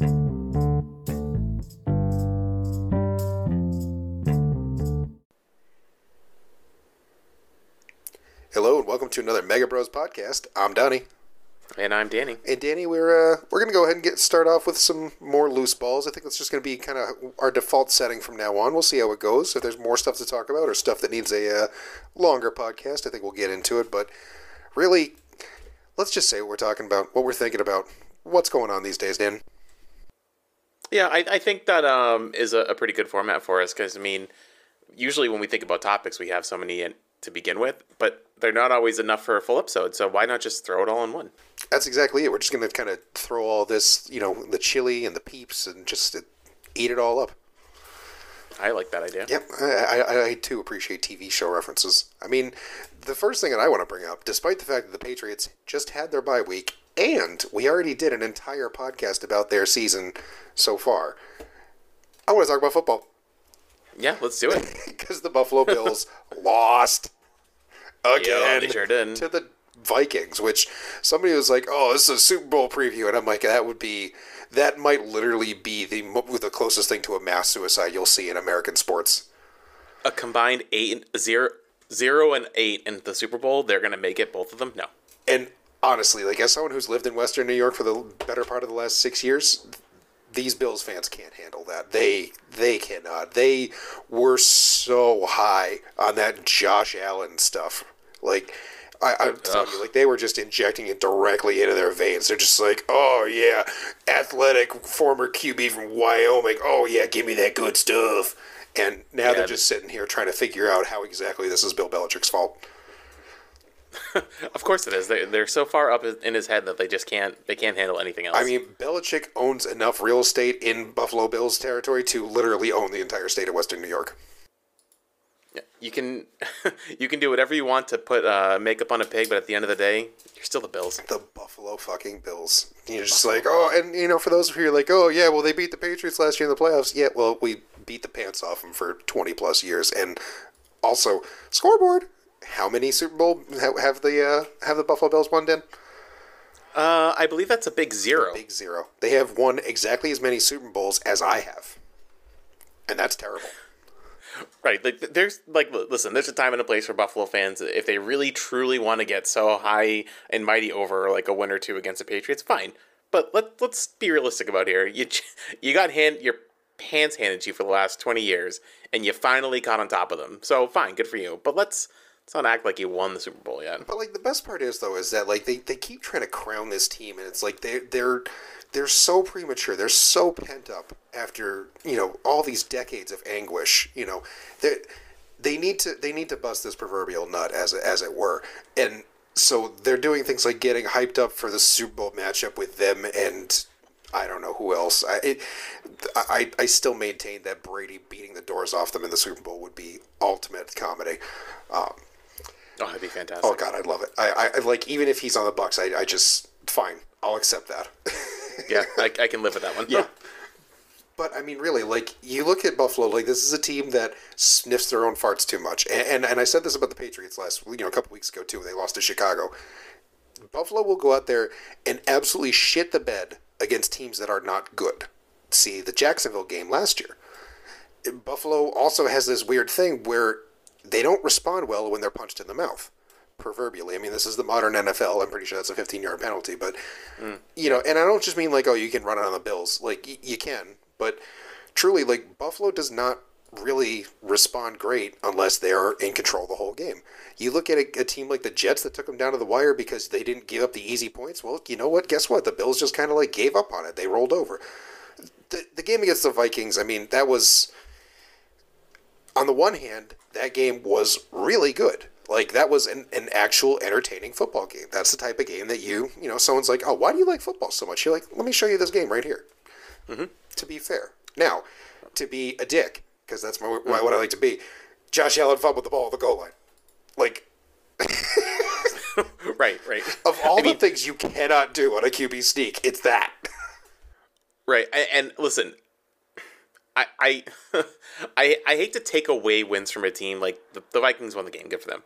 Hello and welcome to another Mega Bros podcast. I'm Donnie. And I'm Danny. And Danny, we're uh, we're gonna go ahead and get start off with some more loose balls. I think that's just gonna be kind of our default setting from now on. We'll see how it goes. If there's more stuff to talk about or stuff that needs a uh, longer podcast, I think we'll get into it. But really, let's just say what we're talking about, what we're thinking about, what's going on these days, Dan. Yeah, I, I think that um, is a, a pretty good format for us because, I mean, usually when we think about topics, we have so many in, to begin with, but they're not always enough for a full episode. So why not just throw it all in one? That's exactly it. We're just gonna kind of throw all this, you know, the chili and the peeps, and just eat it all up. I like that idea. Yep, I, I, I too appreciate TV show references. I mean, the first thing that I want to bring up, despite the fact that the Patriots just had their bye week, and we already did an entire podcast about their season so far, I want to talk about football Yeah, let's do it. because the Buffalo Bills lost again they sure to the Vikings, which somebody was like, "Oh, this is a Super Bowl preview," and I'm like, "That would be." That might literally be the the closest thing to a mass suicide you'll see in American sports. a combined eight and zero, zero and eight in the Super Bowl. They're gonna make it both of them. No, And honestly, like as someone who's lived in Western New York for the better part of the last six years, these Bills fans can't handle that. They they cannot. They were so high on that Josh Allen stuff. Like I, I'm telling you, like they were just injecting it directly into their veins. They're just like, oh yeah, athletic former QB from Wyoming. Oh yeah, give me that good stuff. And now they're just sitting here trying to figure out how exactly this is Bill Belichick's fault. of course it is. They they're so far up in his head that they just can't they can't handle anything else. I mean, Belichick owns enough real estate in Buffalo Bills territory to literally own the entire state of Western New York. Yeah, you can you can do whatever you want to put uh, makeup on a pig, but at the end of the day, you're still the Bills. The Buffalo fucking Bills. You're just like, oh, and you know, for those of you who are like, oh yeah, well they beat the Patriots last year in the playoffs. Yeah, well we beat the pants off them for twenty plus years, and also scoreboard. How many Super Bowl have the uh, have the Buffalo Bills won? Den Uh, I believe that's a big zero. big zero. They have won exactly as many Super Bowls as I have, and that's terrible. Right. Like there's like listen, there's a time and a place for Buffalo fans if they really truly want to get so high and mighty over like a win or two against the Patriots, fine. But let let's be realistic about here. You you got hand your pants handed to you for the last 20 years and you finally got on top of them. So fine, good for you. But let's let's not act like he won the Super Bowl yet. But like the best part is though is that like they, they keep trying to crown this team and it's like they they're they're so premature. They're so pent up after, you know, all these decades of anguish, you know. They they need to they need to bust this proverbial nut as as it were. And so they're doing things like getting hyped up for the Super Bowl matchup with them and I don't know who else. I, it, I I still maintain that Brady beating the doors off them in the Super Bowl would be ultimate comedy. Um, Oh, that'd be fantastic. Oh God, I'd love it. I, I like even if he's on the Bucs, I, I just fine. I'll accept that. Yeah, I, I can live with that one. yeah. But I mean, really, like you look at Buffalo, like this is a team that sniffs their own farts too much. And and, and I said this about the Patriots last, you know, a couple weeks ago too. when They lost to Chicago. Buffalo will go out there and absolutely shit the bed against teams that are not good. See the Jacksonville game last year. Buffalo also has this weird thing where they don't respond well when they're punched in the mouth. Proverbially, I mean, this is the modern NFL. I'm pretty sure that's a 15 yard penalty, but mm. you know, and I don't just mean like, oh, you can run it on the Bills. Like y- you can, but truly, like Buffalo does not really respond great unless they are in control the whole game. You look at a, a team like the Jets that took them down to the wire because they didn't give up the easy points. Well, you know what? Guess what? The Bills just kind of like gave up on it. They rolled over. The the game against the Vikings. I mean, that was on the one hand, that game was really good. Like that was an, an actual entertaining football game. That's the type of game that you, you know, someone's like, oh, why do you like football so much? You're like, let me show you this game right here. Mm-hmm. To be fair, now, to be a dick, because that's my, what I like to be. Josh Allen fumbled the ball at the goal line. Like right, right. of all I the mean- things you cannot do on a QB sneak, it's that. Right, and listen, I I, I I hate to take away wins from a team like the, the Vikings won the game, good for them.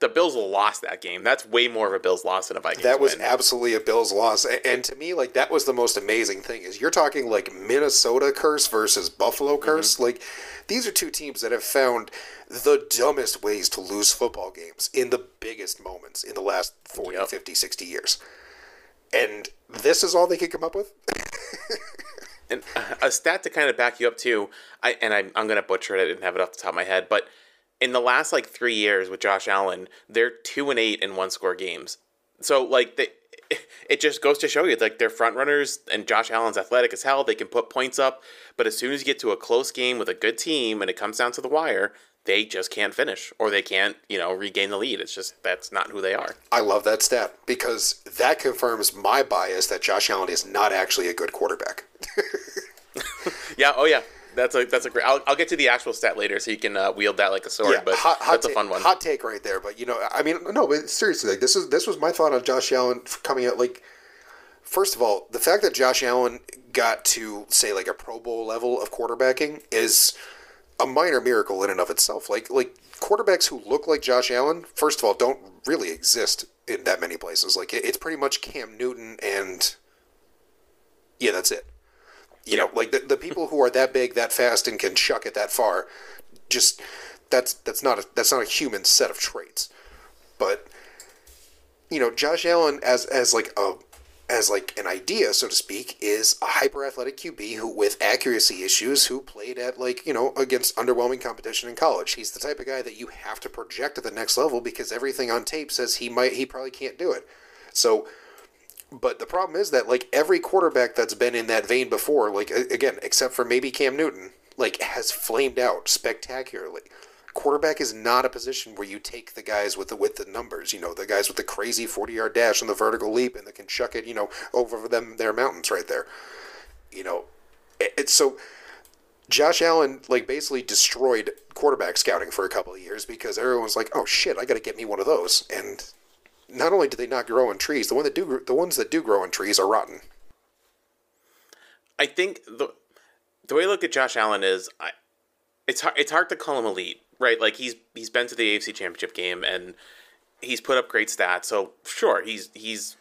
the Bills lost that game. That's way more of a Bills loss than a Vikings. That was win. absolutely a Bills loss, and to me, like that was the most amazing thing. Is you're talking like Minnesota curse versus Buffalo mm-hmm. curse. Like these are two teams that have found the dumbest ways to lose football games in the biggest moments in the last 40, Yep. 50, 60 years. And this is all they could come up with. And a stat to kind of back you up too, I and I'm, I'm gonna butcher it. I didn't have it off the top of my head, but in the last like three years with Josh Allen, they're two and eight in one score games. So like they, it just goes to show you like they're front runners, and Josh Allen's athletic as hell. They can put points up, but as soon as you get to a close game with a good team and it comes down to the wire, they just can't finish or they can't you know regain the lead. It's just that's not who they are. I love that stat because that confirms my bias that Josh Allen is not actually a good quarterback. Yeah. Oh yeah. That's a that's a great. I'll, I'll get to the actual stat later, so you can uh, wield that like a sword. Yeah, but hot, hot that's a fun one. Hot take right there, but you know, I mean, no, but seriously, like this is this was my thought on Josh Allen coming out. Like, first of all, the fact that Josh Allen got to say like a Pro Bowl level of quarterbacking is a minor miracle in and of itself. Like, like quarterbacks who look like Josh Allen, first of all, don't really exist in that many places. Like, it, it's pretty much Cam Newton and yeah, that's it. You know, like the, the people who are that big, that fast, and can chuck it that far, just that's that's not a that's not a human set of traits. But you know, Josh Allen as as like a as like an idea, so to speak, is a hyper athletic QB who with accuracy issues who played at like, you know, against underwhelming competition in college. He's the type of guy that you have to project at the next level because everything on tape says he might he probably can't do it. So but the problem is that like every quarterback that's been in that vein before, like again, except for maybe Cam Newton, like has flamed out spectacularly. Quarterback is not a position where you take the guys with the with the numbers, you know, the guys with the crazy forty yard dash and the vertical leap and chuck it, you know, over them their mountains right there. You know, it, it's so Josh Allen like basically destroyed quarterback scouting for a couple of years because everyone was like, "Oh shit, I got to get me one of those." And not only do they not grow on trees, the one that do the ones that do grow on trees are rotten. I think the the way I look at Josh Allen is I it's hard it's hard to call him elite, right? Like he's he's been to the AFC Championship game and he's put up great stats. So sure, he's he's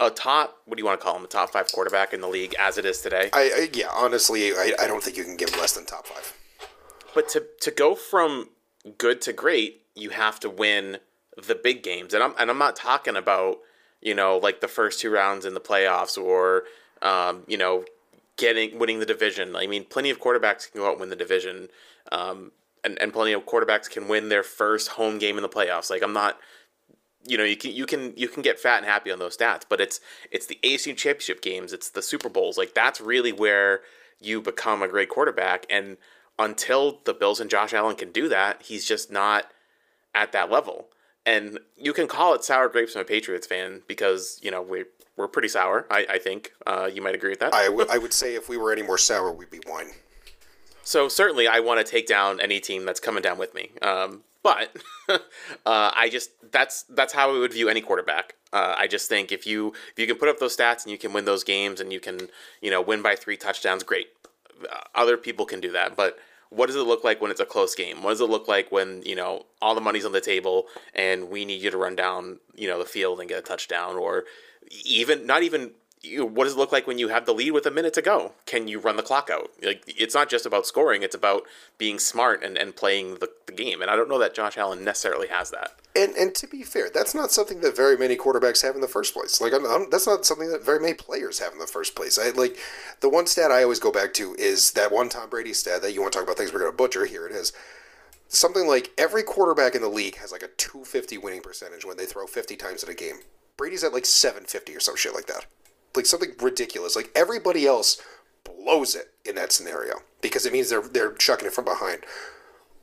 a top what do you want to call him? A top five quarterback in the league as it is today. I, I yeah, honestly, I, I don't think you can give less than top five. But to to go from good to great, you have to win the big games. And I'm and I'm not talking about, you know, like the first two rounds in the playoffs or um, you know, getting winning the division. I mean, plenty of quarterbacks can go out and win the division. Um, and, and plenty of quarterbacks can win their first home game in the playoffs. Like I'm not you know, you can you can you can get fat and happy on those stats, but it's it's the AFC championship games, it's the Super Bowls. Like that's really where you become a great quarterback. And until the Bills and Josh Allen can do that, he's just not at that level. And you can call it sour grapes from a Patriots fan because you know we're, we're pretty sour. I I think uh, you might agree with that. I, w- I would say if we were any more sour, we'd be wine. So certainly, I want to take down any team that's coming down with me. Um, but uh, I just that's that's how I would view any quarterback. Uh, I just think if you if you can put up those stats and you can win those games and you can you know win by three touchdowns, great. Uh, other people can do that, but what does it look like when it's a close game? What does it look like when you know all the money's on the table and we need you to run down you know the field and get a touchdown, or even not even you know, what does it look like when you have the lead with a minute to go? Can you run the clock out? Like it's not just about scoring; it's about being smart and, and playing the, the game. And I don't know that Josh Allen necessarily has that. And and to be fair, that's not something that very many quarterbacks have in the first place. Like I'm, I'm, that's not something that very many players have in the first place. I like the one stat I always go back to is that one Tom Brady stat that you want to talk about things we're going to butcher. Here it is. Something like every quarterback in the league has like a 250 winning percentage when they throw 50 times in a game. Brady's at like 750 or some shit like that. Like something ridiculous. Like everybody else blows it in that scenario because it means they're they're chucking it from behind.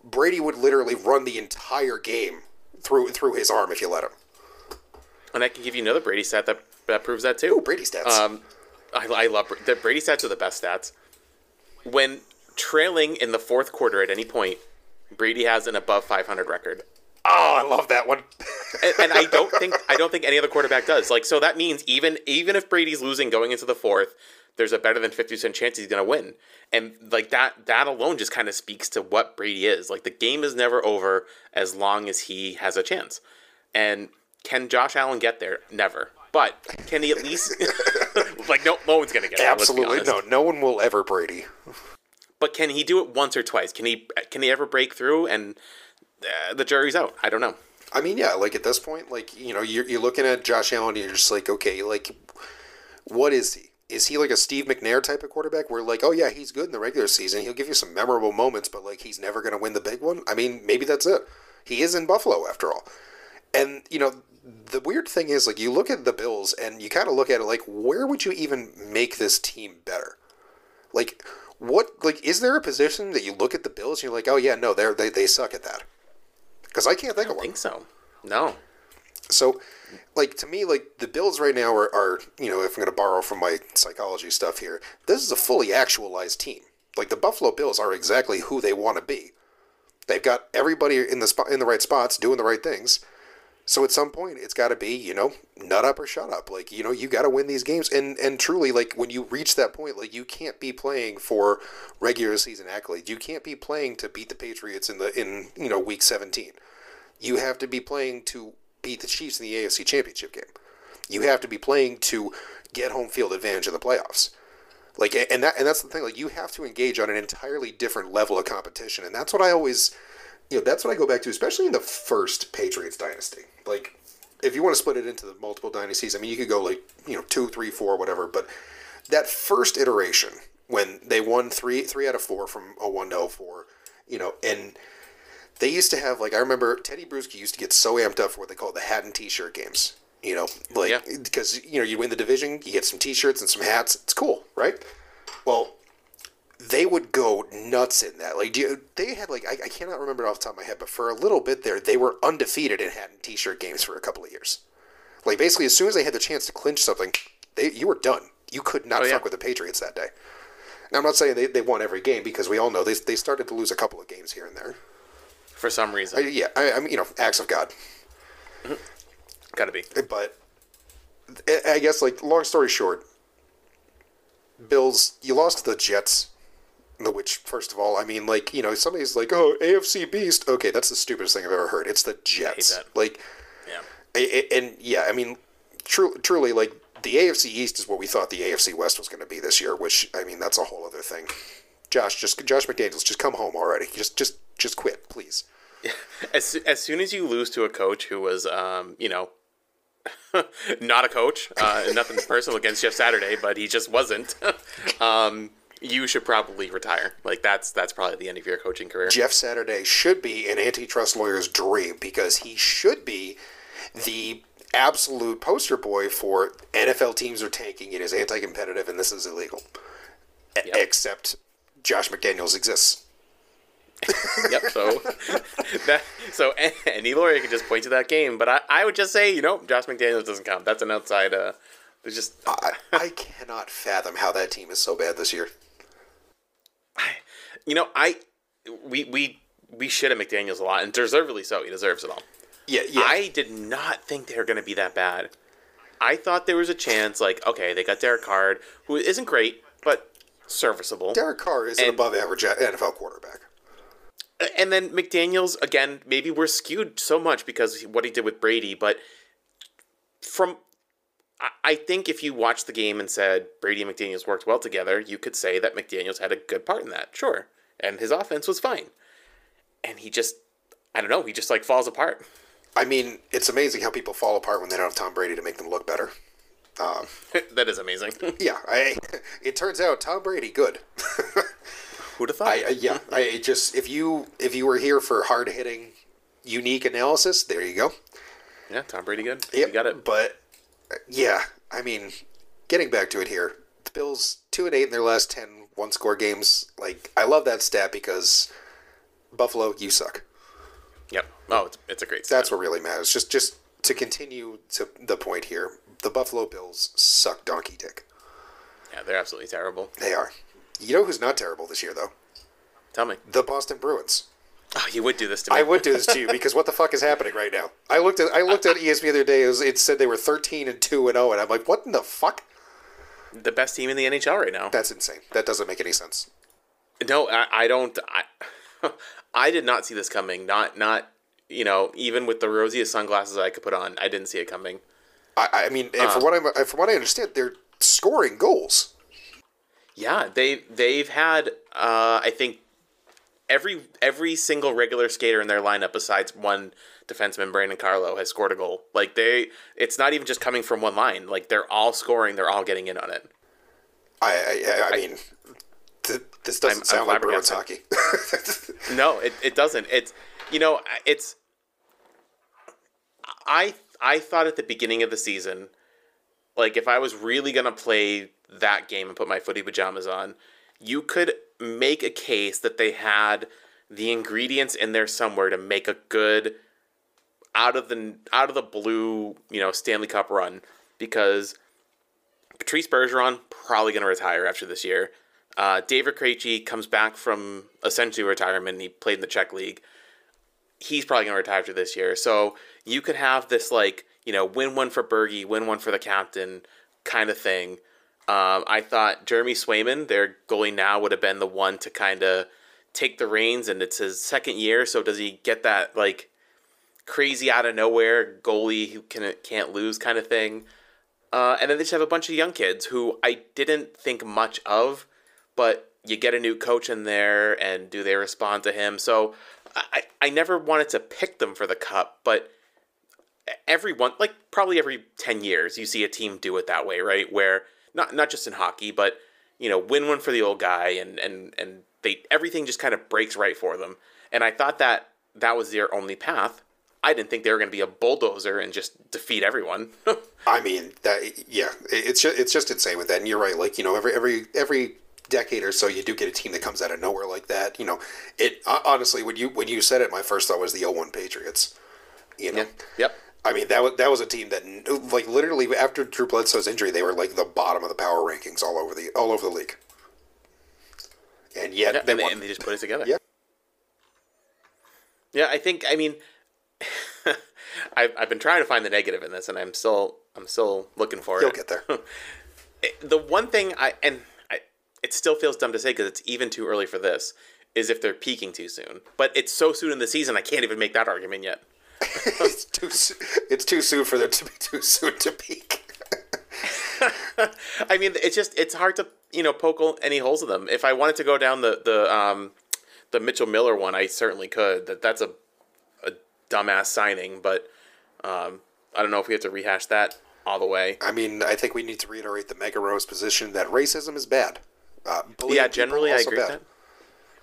Brady would literally run the entire game through through his arm if you let him. And I can give you another Brady stat that, that proves that Ooh, too. Brady stats. Um, I, I love the Brady stats are the best stats. When trailing in the fourth quarter at any point, Brady has an above 500 record. Oh, I love that one. and, and I don't think I don't think any other quarterback does. Like so that means even even if Brady's losing going into the fourth, there's a better than 50% chance he's going to win. And like that that alone just kind of speaks to what Brady is. Like the game is never over as long as he has a chance. And can Josh Allen get there? Never. But can he at least like no no one's going to get there. Absolutely no. No one will ever Brady. But can he do it once or twice? Can he can he ever break through and uh, the jury's out. I don't know. I mean, yeah, like at this point, like you know, you're, you're looking at Josh Allen, and you're just like, okay, like, what is he? Is he like a Steve McNair type of quarterback, where like, oh yeah, he's good in the regular season, he'll give you some memorable moments, but like, he's never going to win the big one? I mean, maybe that's it. He is in Buffalo after all, and you know, the weird thing is, like, you look at the Bills, and you kind of look at it like, where would you even make this team better? Like, what? Like, is there a position that you look at the Bills and you're like, oh yeah, no, they're, they they suck at that? Because I can't think of I one. think so. No. So, like to me, like the Bills right now are, are you know, if I'm going to borrow from my psychology stuff here, this is a fully actualized team. Like the Buffalo Bills are exactly who they want to be. They've got everybody in the spot in the right spots doing the right things. So at some point, it's got to be you know, nut up or shut up. Like you know, you got to win these games. And and truly, like when you reach that point, like you can't be playing for regular season accolades. You can't be playing to beat the Patriots in the in you know week 17 you have to be playing to beat the Chiefs in the AFC Championship game. You have to be playing to get home field advantage in the playoffs. Like and that and that's the thing like you have to engage on an entirely different level of competition and that's what I always you know that's what I go back to especially in the first Patriots dynasty. Like if you want to split it into the multiple dynasties, I mean you could go like, you know, two, three, four, whatever, but that first iteration when they won three three out of four from 01 to 04, you know, and they used to have like I remember Teddy Bruschi used to get so amped up for what they called the hat and T-shirt games. You know, like Yeah. because you know you win the division, you get some T-shirts and some hats. It's cool, right? Well, they would go nuts in that. Like, do you, they had like I, I cannot remember it off the top of my head, but for a little bit there, they were undefeated and T-shirt games for a couple of years. Like basically, as soon as they had the chance to clinch something, they you were done. You could not Oh, yeah. fuck with the Patriots that day. Now, I'm not saying they, they won every game because we all know they, they started to lose a couple of games here and there. For some I, reason. yeah, I, I mean, you know, acts of God. Gotta be. But I- I guess, like, long story short, Bills, you lost to the Jets. Which, first of all, I mean, like, you know, somebody's like, oh, AFC Beast. Okay, that's the stupidest thing I've ever heard. It's the Jets. Like, Yeah. I- I- and yeah, I mean, tru- truly, like, the AFC East is what we thought the AFC West was going to be this year, which, I mean, that's a whole other thing. Josh, just Josh McDaniels, just come home already. Just, just, just quit, please. As, as soon as you lose to a coach who was, um, you know, not a coach, uh, nothing personal against Jeff Saturday, but he just wasn't. um, you should probably retire. Like that's that's probably the end of your coaching career. Jeff Saturday should be an antitrust lawyer's dream because he should be the absolute poster boy for NFL teams are tanking, it is anti competitive, and this is illegal. Yep. Except Josh McDaniels exists. yep. So that so any lawyer can just point to that game, but I, I would just say you know Josh McDaniels doesn't count. That's an outside. Uh, there's just I, I cannot fathom how that team is so bad this year. you know I we we we shit at McDaniels a lot and deservedly so. He deserves it all. Yeah, yeah. I did not think they were going to be that bad. I thought there was a chance, like, okay, they got Derek Carr, who isn't great, but serviceable. Derek Carr is an above average uh, NFL quarterback. and then McDaniels, again, maybe we're skewed so much because what he did with Brady, but from. I- think if you watched the game and said Brady and McDaniels worked well together, you could say that McDaniels had a good part in that, sure. And his offense was fine. And he just, I don't know, he just like falls apart. I mean, it's amazing how people fall apart when they don't have Tom Brady to make them look better. Um, that is amazing. Yeah, I, it turns out Tom Brady good. Who'd have thought? I, I yeah, I just if you if you were here for hard hitting, unique analysis, there you go. yeah, Tom Brady good. Yep, You got it. But yeah, I mean, getting back to it here, the Bills two and eight in their last 10 one score games. Like I love that stat because Buffalo, you suck. Yep. Oh, it's, it's a great stat. That's what really matters. Just just to continue to the point here, the Buffalo Bills suck donkey dick. Yeah, they're absolutely terrible. They are. You know who's not terrible this year though? Tell me. The Boston Bruins. Oh, you would do this to me. I would do this to you because what the fuck is happening right now? I looked at I looked at ESPN the other day. It, was, it said they were thirteen and two and zero, and I'm like, what in the fuck? the best team in the NHL right now. That's insane. That doesn't make any sense. No, I, I don't. I, I did not see this coming. Not not you know even with the rosiest sunglasses I could put on, I didn't see it coming. I, I mean, from what I from what I understand, they're scoring goals. Yeah, they they've had uh, I think every every single regular skater in their lineup besides one defenseman Brandon Carlo has scored a goal. Like they it's not even just coming from one line. Like they're all scoring, they're all getting in on it. I I, I mean, th- this doesn't I'm- sound I'm like Bruins hockey. No, it, it doesn't. It's you know, it's I I thought at the beginning of the season, like if I was really gonna play that game and put my footy pajamas on, you could make a case that they had the ingredients in there somewhere to make a good out of the out of the blue, you know, Stanley Cup run because Patrice Bergeron probably going to retire after this year. Uh, David Krejci comes back from essentially retirement. He played in the Czech League. He's probably going to retire after this year. So you could have this like you know win one for Bergie, win one for the captain kind of thing. Um, I thought Jeremy Swayman, their goalie now, would have been the one to kind of take the reins, and it's his second year. So does he get that like crazy out of nowhere goalie who can can't lose kind of thing? Uh, and then they just have a bunch of young kids who I didn't think much of, but you get a new coach in there, and do they respond to him? So I, I never wanted to pick them for the cup, but everyone, like probably every 10 years, you see a team do it that way, right? Where not, not just in hockey, but, you know, win one for the old guy, and, and, and they everything just kind of breaks right for them. And I thought that that was their only path. I didn't think they were going to be a bulldozer and just defeat everyone. I mean, that yeah, it's just, it's just insane with that. And you're right, like you know, every every every decade or so, you do get a team that comes out of nowhere like that. You know, it honestly when you when you said it, my first thought was the 01 Patriots. You know, yep. I mean that was that was a team that like literally after Drew Bledsoe's injury, they were like the bottom of the power rankings all over the all over the league. And yet Yeah, they and, they, and they just put it together. Yeah. Yeah, I think. I mean, I've, I've been trying to find the negative in this, and I'm still I'm still looking for You'll it. get there. the one thing I and I, it still feels dumb to say because it's even too early for this is if they're peaking too soon. But it's so soon in the season, I can't even make that argument yet. It's too it's too soon for them to be too soon to peak. I mean, it's just it's hard to you know poke any holes in them. If I wanted to go down the the um the Mitchell Miller one, I certainly could. That that's a a dumbass signing, but um I don't know if we have to rehash that all the way. I mean, I think we need to reiterate the Mega Bros position that racism is bad. Uh, Yeah, generally I agree with that.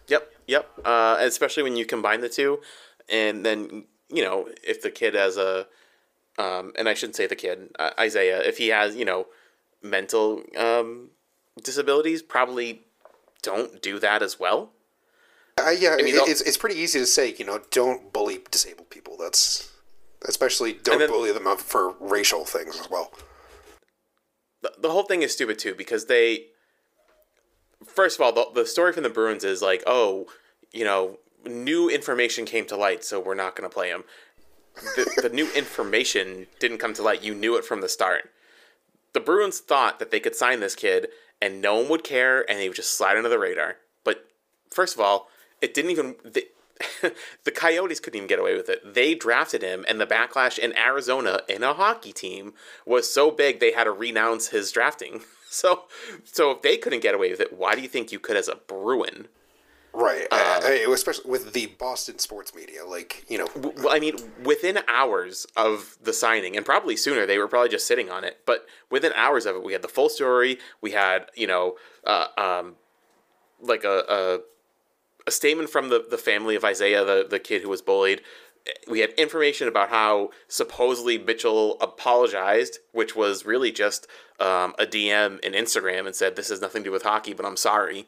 Yep, yep. Uh, especially when you combine the two, and then you know if the kid has a, um, and I shouldn't say the kid, uh, Isaiah, if he has you know mental um, disabilities, probably don't do that as well. Uh, yeah, mean, it's, it's pretty easy to say, you know, don't bully disabled people. That's especially don't then- bully them up for racial things as well. the, the whole thing is stupid too because they first of all the, the story from the bruins is like oh you know new information came to light so we're not going to play him the, the new information didn't come to light. You knew it from the start. The bruins thought that they could sign this kid and no one would care and he would just slide under the radar. But first of all it didn't even the, the coyotes couldn't even get away with it. They drafted him and the backlash in arizona in a hockey team was so big they had to renounce his drafting. So so if they couldn't get away with it why do you think you could as a bruin I, especially with the Boston sports media, like you know, I mean, within hours of the signing, and probably sooner, they were probably just sitting on it. But within hours of it, we had the full story. We had, you know, uh, um, like a, a a statement from the the family of Isaiah, the the kid who was bullied. We had information about how supposedly Mitchell apologized, which was really just um, a DM in Instagram and said, "This has nothing to do with hockey, but I'm sorry."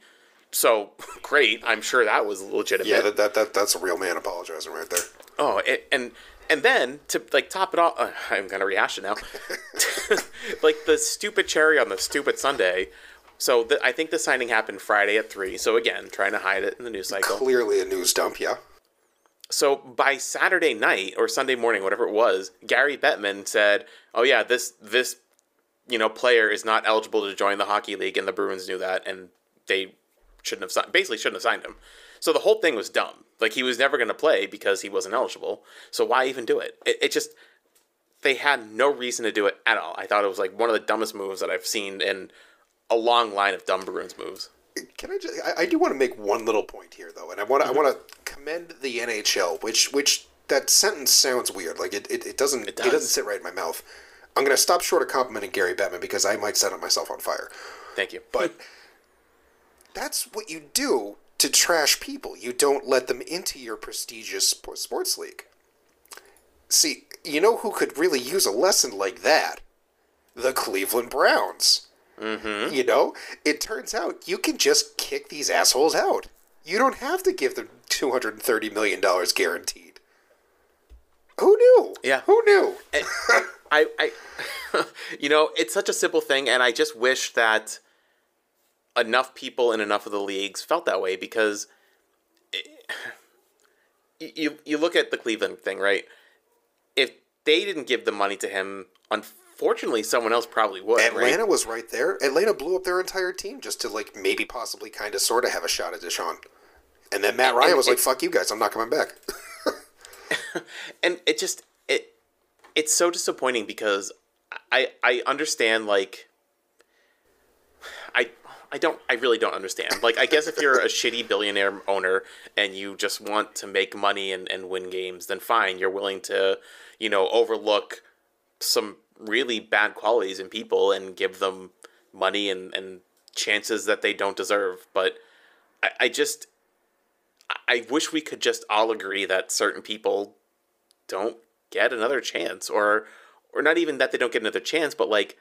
So great, I'm sure that was legitimate. yeah, that, that, that that's a real man apologizing right there. Oh, it, and and then to like top it off, uh, I'm gonna rehash it now. like the stupid cherry on the stupid sundae. So the, I think the signing happened Friday at three. So again, trying to hide it in the news cycle. Clearly a news dump. Yeah. So by Saturday night or Sunday morning, whatever it was, Gary Bettman said, "Oh yeah, this this you know, player is not eligible to join the hockey league, and the Bruins knew that, and they shouldn't have signed. Basically, shouldn't have signed him. So the whole thing was dumb. Like he was never going to play because he wasn't eligible. So why even do it? it? It just they had no reason to do it at all. I thought it was like one of the dumbest moves that I've seen in a long line of dumb Bruins moves. Can I just? I, I do want to make one little point here, though, and I want to. Mm-hmm. I want to commend the NHL, which which that sentence sounds weird. Like it, it, it doesn't it, does. it doesn't sit right in my mouth. I'm going to stop short of complimenting Gary Bettman because I might set myself on fire. Thank you. But that's what you do to trash people. You don't let them into your prestigious sports league. See, you know who could really use a lesson like that? The Cleveland Browns. Mm-hmm. You know, it turns out you can just kick these assholes out. You don't have to give them two hundred and thirty million dollars guaranteed. Who knew? Yeah, who knew? I, I, you know, it's such a simple thing, and I just wish that enough people in enough of the leagues felt that way because it, you you look at the Cleveland thing, right? If they didn't give the money to him, unfortunately, someone else probably would. Atlanta right? was right there. Atlanta blew up their entire team just to like maybe possibly kind of sort of have a shot at Deshaun. And then Matt Ryan and was like, "Fuck you guys, I'm not coming back." and it just it it's so disappointing because I I understand like I I don't I really don't understand. Like I guess if you're a shitty billionaire owner and you just want to make money and, and win games, then fine, you're willing to, you know, overlook some really bad qualities in people and give them money and, and chances that they don't deserve. But I, I just I wish we could just all agree that certain people don't get another chance or or not even that they don't get another chance, but like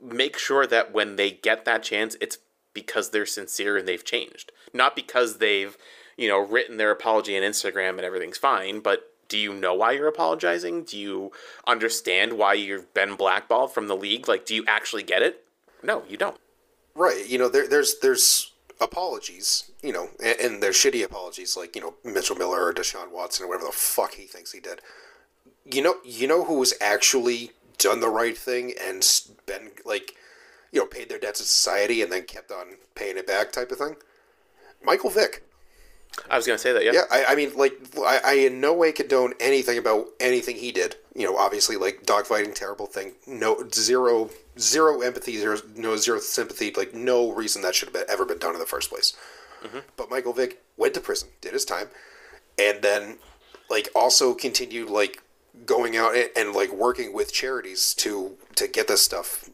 make sure that when they get that chance, it's because they're sincere and they've changed. Not because they've, you know, written their apology on Instagram and everything's fine, but do you know why you're apologizing? Do you understand why you've been blackballed from the league? Like, do you actually get it? No, you don't. Right. You know, there, there's there's apologies, you know, and, and there's shitty apologies like you know Mitchell Miller or Deshaun Watson or whatever the fuck he thinks he did. You know, you know who was actually done the right thing and been like, you know, paid their debts to society and then kept on paying it back type of thing. Michael Vick. I was gonna say that. Yeah. Yeah. I, I mean, like, I, I in no way condone anything about anything he did. You know, obviously, like dogfighting, terrible thing. No zero zero empathy, zero no zero sympathy. Like no reason that should have been, ever been done in the first place. Mm-hmm. But Michael Vick went to prison, did his time, and then like also continued like going out and, and, like working with charities to to get this stuff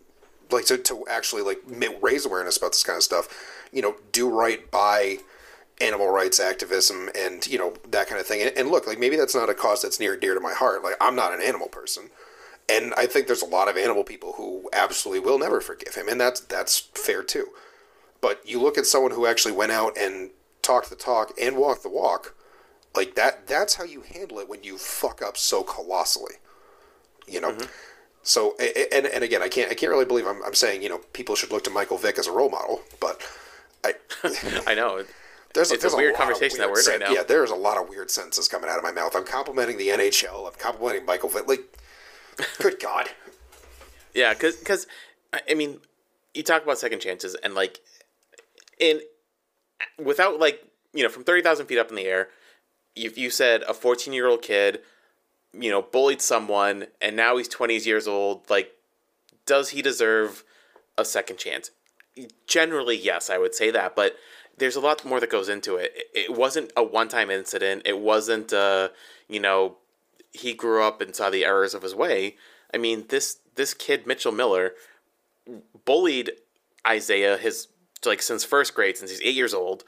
like to, to actually like raise awareness about this kind of stuff. You know do right by animal rights activism and you know that kind of thing. And, and look like maybe that's not a cause that's near dear to my heart. Like i'm not an animal person. And i think there's a lot of animal people who absolutely will never forgive him. And that's that's fair too. But you look at someone who actually went out and talked the talk and walked the walk like that that's how you handle it when you fuck up so colossally. You know? Mm-hmm. So and and again, I can't I can't really believe I'm I'm saying, you know, people should look to Michael Vick as a role model, but I I know. There's, it's there's a weird a conversation weird that we're in right now. Yeah, there's a lot of weird sentences coming out of my mouth. I'm complimenting the NHL. I'm complimenting Michael Vick. Like, good God. Yeah, because because I mean, you talk about second chances and like, in without like you know from thirty thousand feet up in the air, if you said a 14 year old kid, you know, bullied someone and now he's 20 years old, like, does he deserve a second chance? Generally, yes, I would say that, but there's a lot more that goes into it. It wasn't a one time incident. It wasn't, uh, you know, he grew up and saw the errors of his way. I mean, this this kid Mitchell Miller bullied Isaiah his like since first grade, since he's eight years old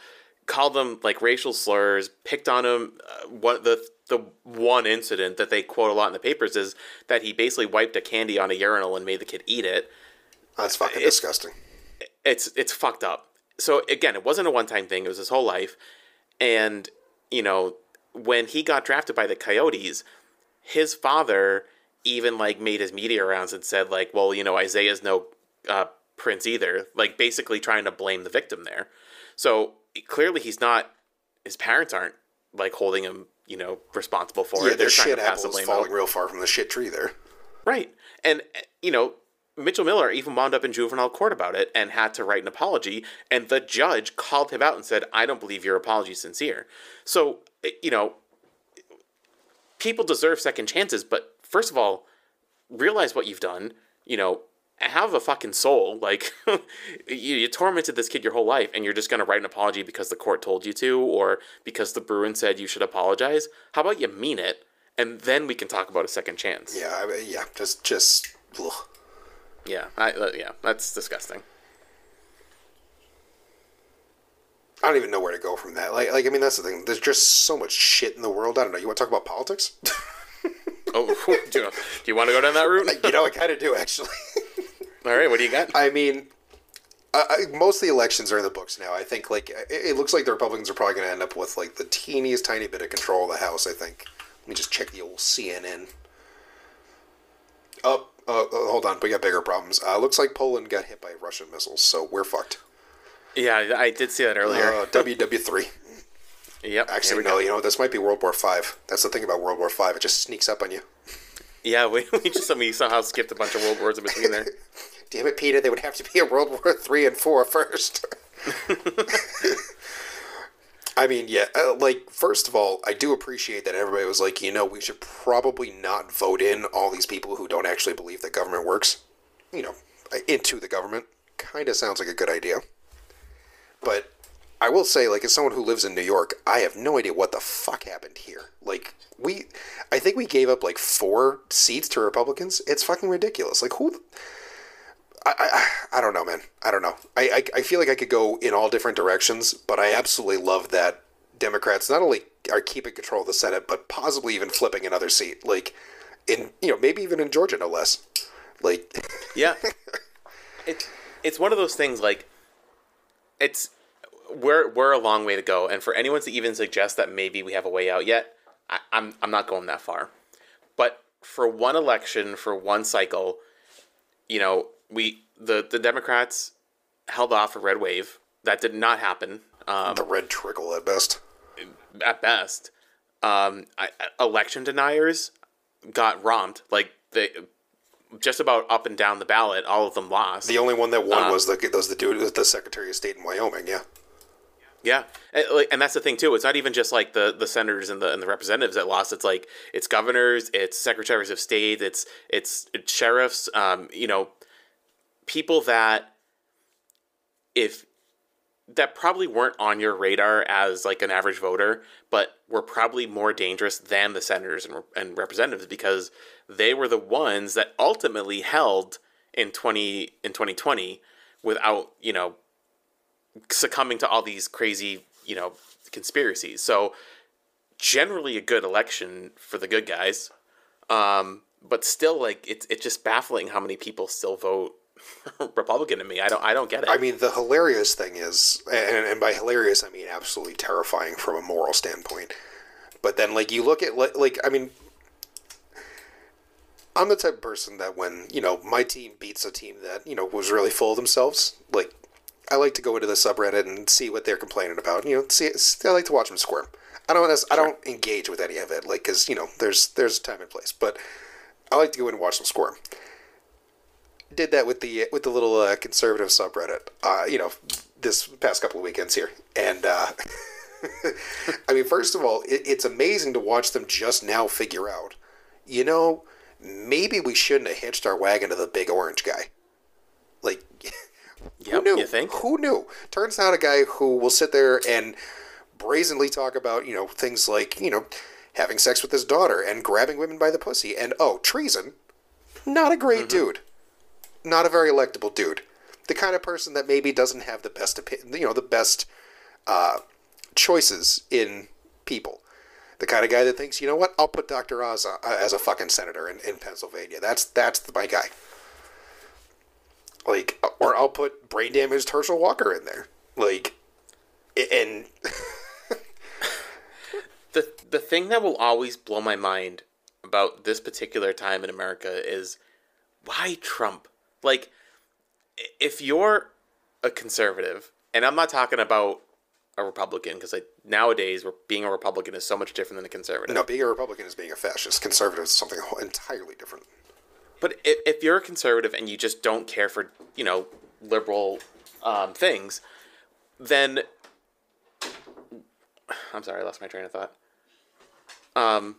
called them like racial slurs, picked on him. Uh, what the the one incident that they quote a lot in the papers is that he basically wiped a candy on a urinal and made the kid eat it. That's fucking it's, disgusting. It's it's fucked up. So again, it wasn't a one time thing. It was his whole life, and you know when he got drafted by the Coyotes, his father even like made his media rounds and said like, well, you know, Isaiah's no uh, prince either. Like basically trying to blame the victim there. So clearly he's not. His parents aren't like holding him, you know, responsible for yeah, it. They're trying to pass the blame falling real far from the shit tree there. Right, and you know, Mitchell Miller even wound up in juvenile court about it and had to write an apology. And the judge called him out and said, I don't believe your apology is sincere. So, eh, you know, people deserve second chances, but first of all, realize what you've done. You know, have a fucking soul. Like, you, you tormented this kid your whole life and you're just going to write an apology because the court told you to or because the Bruin said you should apologize. How about you mean it? And then we can talk about a second chance. Yeah, I mean, yeah, just, just, ugh. Yeah, I, uh, yeah, that's disgusting. I don't even know where to go from that. Like, like I mean, that's the thing. There's just so much shit in the world. I don't know. You want to talk about politics? Oh, do you, do you want to go down that route? you know, I kind of do actually. All right, what do you got? I mean, I, I, most of the elections are in the books now. I think like it, it looks like the Republicans are probably going to end up with like the teeniest tiny bit of control of the House. I think. Let me just check the old CNN. Oh, uh, hold on, we got bigger problems. Uh, looks like Poland got hit by Russian missiles, so we're fucked. Yeah, I, did see that earlier. Uh, WW three. Yep. Actually, no. You know, this might be World War Five. That's the thing about World War Five; it just sneaks up on you. Yeah, we, we just we somehow skipped a bunch of world wars in between there. Damn it, Peter! They would have to be a World War Three and Four first. I mean, yeah, uh, like first of all, I do appreciate that everybody was like, you know, we should probably not vote in all these people who don't actually believe that government works. You know, into the government kind of sounds like a good idea. But I will say, like, as someone who lives in New York, I have no idea what the fuck happened here. Like, we, I think we gave up like four seats to Republicans. It's fucking ridiculous. Like, who? I, I, I don't know, man. I don't know. I, I, I feel like I could go in all different directions, but I absolutely love that Democrats not only are keeping control of the Senate, but possibly even flipping another seat. Like, in you know maybe even in Georgia, no less. Like, yeah, it, it's one of those things. Like, it's we're we're a long way to go, and for anyone to even suggest that maybe we have a way out yet, I, I'm I'm not going that far. But for one election, for one cycle, you know, we the the Democrats held off a red wave. That did not happen. Um, the red trickle at best. At best, um, I, election deniers got romped. Like they just about up and down the ballot, all of them lost. The only one that won um, was the was the dude, the Secretary of State in Wyoming. Yeah. Yeah, and that's the thing too. It's not even just like the, the senators and the and the representatives that lost. It's like it's governors, it's secretaries of state, it's it's, it's sheriffs. Um, you know, people that if that probably weren't on your radar as like an average voter, but were probably more dangerous than the senators and, and representatives because they were the ones that ultimately held in 20 in 2020 without, you know, succumbing to all these crazy, you know, conspiracies. So generally a good election for the good guys. Um, but still like it's it's just baffling how many people still vote Republican to me. I don't I don't get it. I mean, the hilarious thing is, and, and by hilarious I mean absolutely terrifying from a moral standpoint. But then, like you look at like, I mean, I'm the type of person that when you know my team beats a team that you know was really full of themselves, like I like to go into the subreddit and see what they're complaining about. You know, see, I like to watch them squirm. I don't sure. I don't engage with any of it, like because you know there's there's a time and place, but I like to go in and watch them squirm did that with the with the little uh, conservative subreddit. Uh, you know, this past couple of weekends here, and uh, I mean, first of all, it, it's amazing to watch them just now figure out. You know, maybe we shouldn't have hitched our wagon to the big orange guy. Like, yep, who knew? You think? Who knew? Turns out a guy who will sit there and brazenly talk about you know things like you know having sex with his daughter and grabbing women by the pussy and oh treason. Not a great mm-hmm. dude not a very electable dude. The kind of person that maybe doesn't have the best opinion, you know, the best uh, choices in people. The kind of guy that thinks, you know what, I'll put Dr. Oz uh, as a fucking senator in, in Pennsylvania. That's that's my guy. Like, or I'll put brain damaged Herschel Walker in there. Like, and the the thing that will always blow my mind about this particular time in America is why Trump? Like, if you're a conservative, and I'm not talking about a Republican because like nowadays being a Republican is so much different than a conservative. No, being a Republican is being a fascist. Conservative is something entirely different. But if, if you're a conservative and you just don't care for you know liberal um, things, then I'm sorry, I lost my train of thought. Um,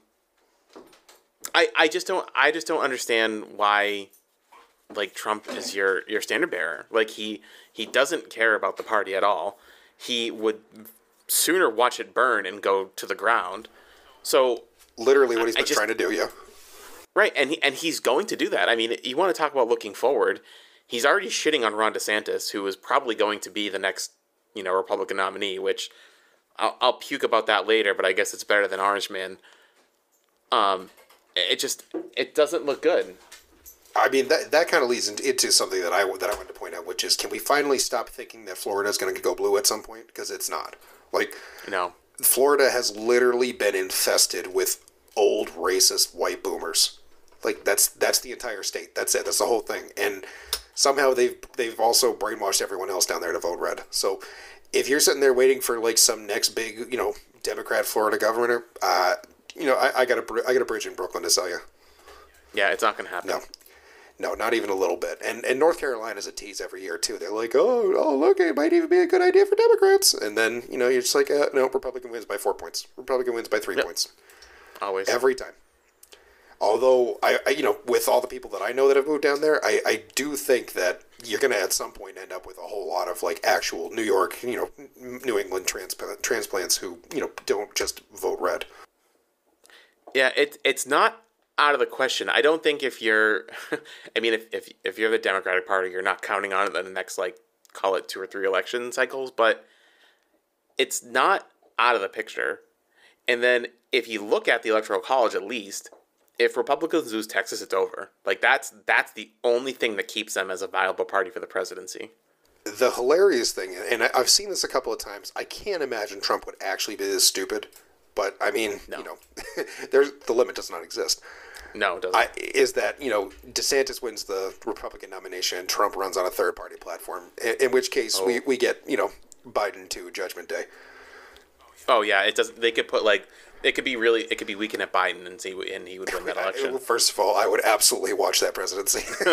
I I just don't I just don't understand why, like Trump is your your standard bearer. Like he he doesn't care about the party at all. He would sooner watch it burn and go to the ground. So Literally what he's I been just- trying to do, yeah. Right, and he, and he's going to do that. I mean, you want to talk about looking forward. He's already shitting on Ron DeSantis, who is probably going to be the next, you know, Republican nominee. Which I'll, I'll puke about that later, but I guess it's better than Orange Man. Um, it just it doesn't look good. I mean that that kind of leads into, something that I that I wanted to point out, which is can we finally stop thinking that Florida is going to go blue at some point because it's not. Like You know, Florida has literally been infested with old racist white boomers. Like that's that's the entire state. That's it. That's the whole thing. And somehow they've they've also brainwashed everyone else down there to vote red. So if you're sitting there waiting for like some next big you know Democrat Florida governor, uh, you know I, I got a I got a bridge in Brooklyn to sell you. yeah, it's not going to happen. No. No, not even a little bit. And and North Carolina's a tease every year too. They're like, oh, oh, look, it might even be a good idea for Democrats. And then you know you're just like, uh, no, Republican wins by four points. Republican wins by three points Always. every time. Although I, I, you know, with all the people that I know that have moved down there, I, I do think that you're going to at some point end up with a whole lot of like actual New York, you know, New England transplant, transplants who you know don't just vote red. Yeah, it, it's not out of the question. I don't think if you're, I mean, if, if, if you're the Democratic Party, you're not counting on it in the next, like, call it two or three election cycles, but it's not out of the picture. And then if you look at the Electoral College, at least, if Republicans lose Texas, it's over. Like, that's that's the only thing that keeps them as a viable party for the presidency. The hilarious thing, and I've seen this a couple of times, I can't imagine Trump would actually be this stupid. But I mean, No. you know, there's the limit does not exist. No, it doesn't. I, is that you know DeSantis wins the Republican nomination, and Trump runs on a third party platform. In, in which case, we, oh. we get you know Biden to Judgment Day. oh, yeah, it does. They could put, like, it could be really, it could be weekend at Biden and see, and he would win that election. First of all, I would absolutely watch that presidency.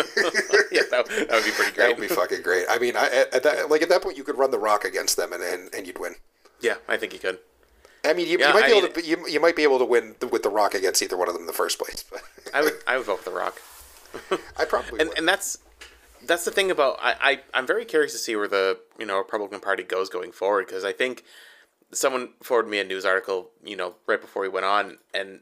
yeah, that, that would be pretty great. that would be fucking great. I mean, I, at, at that like at that point, you could run the Rock against them, and, and, and you'd win. Yeah, I think he could. I mean, you, Yeah, you might be I able to you, you might be able to win with the Rock against either one of them in the first place. I would I would vote for The Rock. I probably And would. and that's that's the thing about I, I I'm very curious to see where the you know Republican Party goes going forward because I think someone forwarded me a news article you know right before we went on and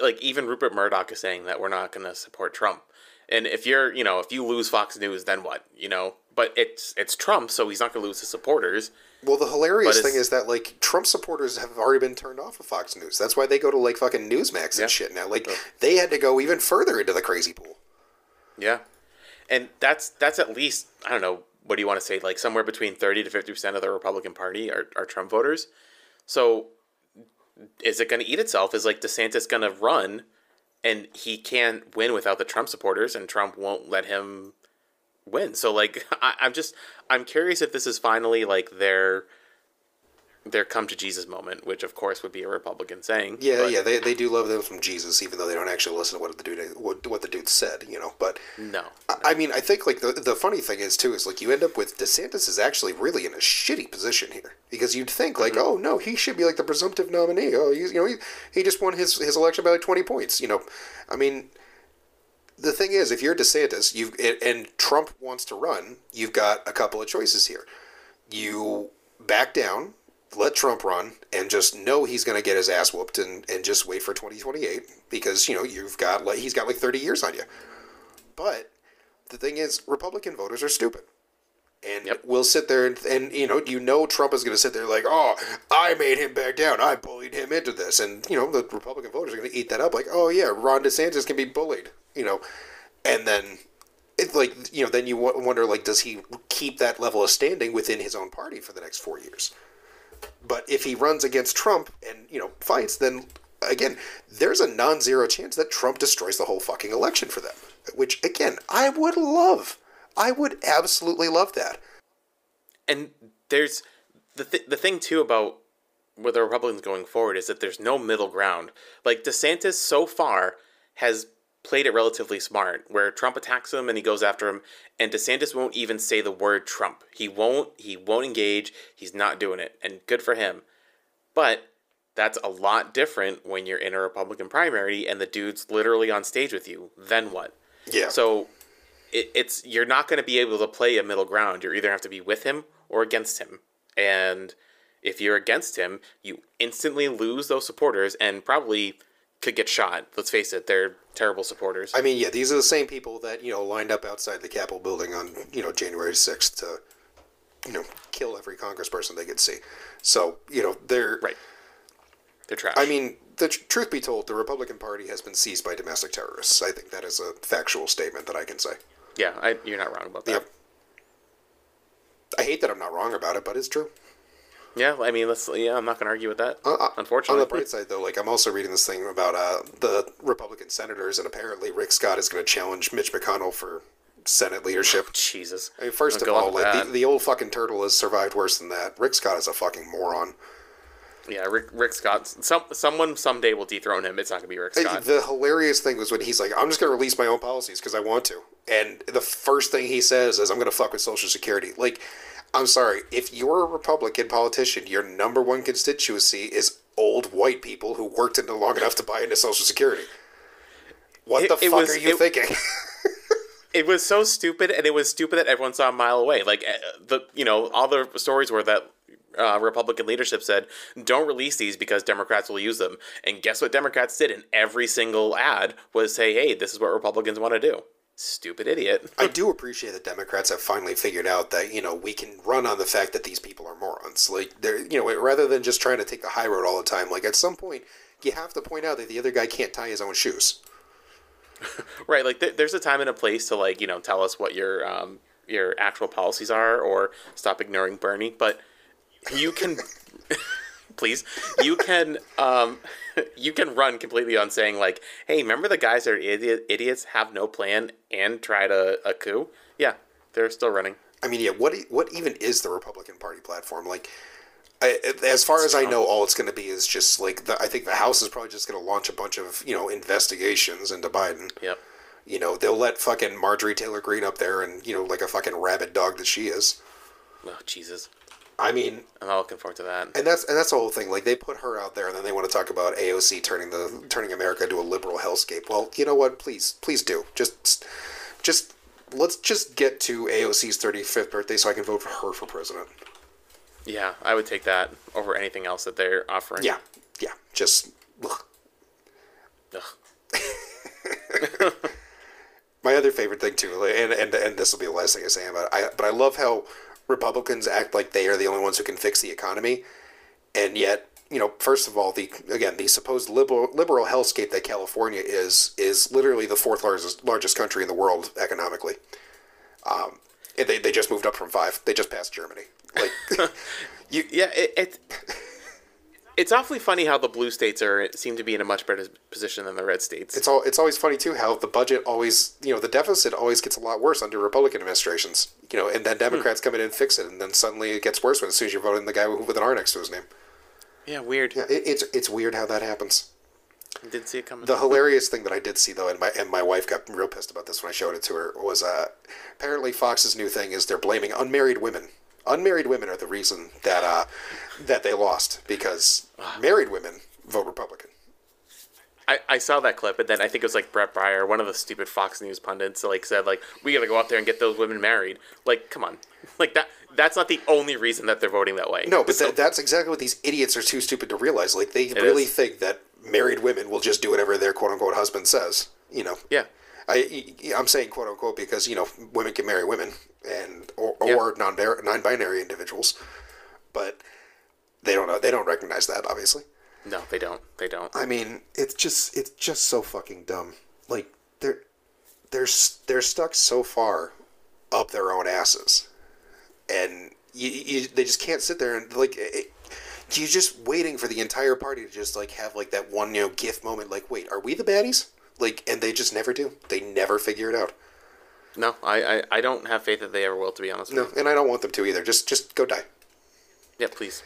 like even Rupert Murdoch is saying that we're not going to support Trump. And if you're, you know, if you lose Fox News, then what? You know, but it's it's Trump, so he's not going to lose his supporters. Well, the hilarious thing is that like Trump supporters have already been turned off of Fox News. That's why they go to like fucking Newsmax and Yeah. shit now. Like they had to go even further into the crazy pool. Yeah, and that's that's at least I don't know what do you want to say like somewhere between thirty to fifty percent of the Republican Party are, are Trump voters. So is it going to eat itself? Is like DeSantis going to run, and he can't win without the Trump supporters, and Trump won't let him win. So like I, I'm just I'm curious if this is finally like their their come to Jesus moment, which of course would be a Republican saying. Yeah, but yeah, they, they do love them from Jesus, even though they don't actually listen to what the dude what, what the dude said, you know. But No, I, I mean, I think like the the funny thing is too is like you end up with DeSantis is actually really in a shitty position here because you'd think like, Mm-hmm. oh no, he should be like the presumptive nominee. Oh, he's you know he, he just won his his election by like twenty points. You know, I mean, the thing is, if you're DeSantis, you've and, Trump wants to run, you've got a couple of choices here. You back down, let Trump run, and just know he's going to get his ass whooped, and, and just wait for twenty twenty eight because you know you've got like he's got like thirty years on you. But the thing is, Republican voters are stupid. And Yep. we'll sit there and, and you know you know Trump is going to sit there like oh I made him back down. I bullied him into this. And you know the Republican voters are going to eat that up like oh yeah Ron DeSantis can be bullied you know? And then it's like you know then you wonder like does he keep that level of standing within his own party for the next four years? But if he runs against Trump and you know fights then again there's a non-zero chance that Trump destroys the whole fucking election for them which again I would love I would absolutely love that and there's the th- the thing too about with the Republicans going forward is that there's no middle ground. Like DeSantis so far has played it relatively smart, where Trump attacks him and he goes after him, and DeSantis won't even say the word Trump. He won't. He won't engage. He's not doing it, and good for him. But that's a lot different when you're in a Republican primary and the dude's literally on stage with you. Then what? Yeah. So it, it's you're not going to be able to play a middle ground. You're either have to be with him or against him, and if you're against him, you instantly lose those supporters and probably could get shot. Let's face it, they're terrible supporters. I mean, yeah, these are the same people that you know lined up outside the Capitol building on you know January sixth to you know kill every Congressperson they could see. So you know they're right. They're trash. I mean, the tr- truth be told, the Republican Party has been seized by domestic terrorists. I think that is a factual statement that I can say. Yeah, I, you're not wrong about that. Yep. I hate that I'm not wrong about it, but it's true. Yeah, I mean, let's. Yeah, I'm not going to argue with that. Uh, uh, unfortunately, on the bright side, though, like I'm also reading this thing about uh, the Republican senators, and apparently Rick Scott is going to challenge Mitch McConnell for Senate leadership. Jesus. I mean, 1st of all, like the, the old fucking turtle has survived worse than that. Rick Scott is a fucking moron. Yeah, Rick, Rick Scott. Some someone someday will dethrone him. It's not going to be Rick Scott. The hilarious thing was when he's like, "I'm just going to release my own policies because I want to," and the first thing he says is, "I'm going to fuck with Social Security." Like, I'm sorry, if you're a Republican politician, your number one constituency is old white people who worked in long enough to buy into Social Security. What It- the fuck was- are you it- thinking? it was so stupid, and it was stupid that everyone saw a mile away. Like eh, the you know all the stories were that. Uh, Republican leadership said, "Don't release these because Democrats will use them." And guess what? Democrats did in every single ad was say, "Hey, this is what Republicans want to do." Stupid idiot. I do appreciate that Democrats have finally figured out that you know we can run on the fact that these people are morons. Like they're you know rather than just trying to take the high road all the time. Like at some point you have to point out that the other guy can't tie his own shoes. Right, like th- there's a time and a place to like you know tell us what your um your actual policies are or stop ignoring Bernie, but you can please you can um you can run completely on saying like, hey, remember the guys that are idiot- idiots have no plan and tried a, a coup? Yeah, they're still running. I mean, yeah. What what even is the Republican Party platform? Like, I, as far as I know, all it's going to be is just like the, I think the House is probably just going to launch a bunch of you know investigations into Biden. Yep. You know, they'll let fucking Marjorie Taylor Greene up there and you know like a fucking rabid dog that she is. Oh Jesus, I mean, I'm not looking forward to that. and that's and that's the whole thing. Like they put her out there, and then they want to talk about AOC turning the turning America into a liberal hellscape. Well, you know what? Please, please do. Just, just let's just get to AOC's thirty fifth birthday, so I can vote for her for president. Yeah, I would take that over anything else that they're offering. Yeah, yeah. Just ugh. Ugh. my other favorite thing too, and and and this will be the last thing I say about it. I but I love how Republicans act like they are the only ones who can fix the economy, and yet you know, first of all, the again the supposed liberal liberal hellscape that California is is literally the fourth largest largest country in the world economically. Um, and they they just moved up from five. They just passed Germany. Like you, Yeah, it, it it's awfully funny how the blue states are seem to be in a much better position than the red states. it's all it's always funny too how the budget always you know the deficit always gets a lot worse under Republican administrations. You know, and then Democrats come in and fix it, and then suddenly it gets worse when as soon as you're voting the guy with an R next to his name. yeah, weird. Yeah, it, it's it's weird how that happens. Didn't see it coming. The hilarious thing that I did see though, and my and my wife got real pissed about this when I showed it to her, was uh, apparently Fox's new thing is they're blaming unmarried women. Unmarried women are the reason that uh, that they lost because married women vote Republican. I, I saw that clip, and then I think it was like Bret Baier, one of the stupid Fox News pundits, like said like we gotta go out there and get those women married. Like, come on, like that. That's not the only reason that they're voting that way. No, but So- that, that's exactly what these idiots are too stupid to realize. Like they really is. think that married women will just do whatever their quote unquote husband says. You know. yeah, I, I'm saying quote unquote because you know women can marry women and or, Yeah. or non non-binary individuals, but they don't know they don't recognize that obviously. no, they don't. They don't. I mean, it's just it's just so fucking dumb. Like they're they're they're stuck so far up their own asses, and you, you they just can't sit there and like. It, you're just waiting for the entire party to just like have like that one you know gif moment like wait are we the baddies like, and they just never do. They never figure it out. No, I, I, I don't have faith that they ever will, to be honest. No, and I don't want them to either. Just just go die. Yeah, please.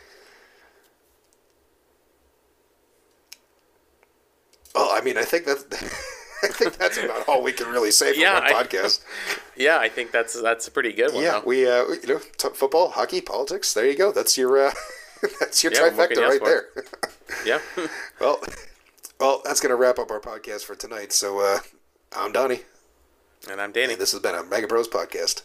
Oh, I mean, I think that I think that's about all we can really say for yeah, one I, podcast. Yeah, I think that's that's a pretty good one. Yeah, we uh, you know t- football, hockey, politics. There you go. That's your uh, that's your yeah, trifecta right there. yeah. well. Well, that's going to wrap up our podcast for tonight. So uh, I'm Donnie. And I'm Danny. And this has been a Mega Bros podcast.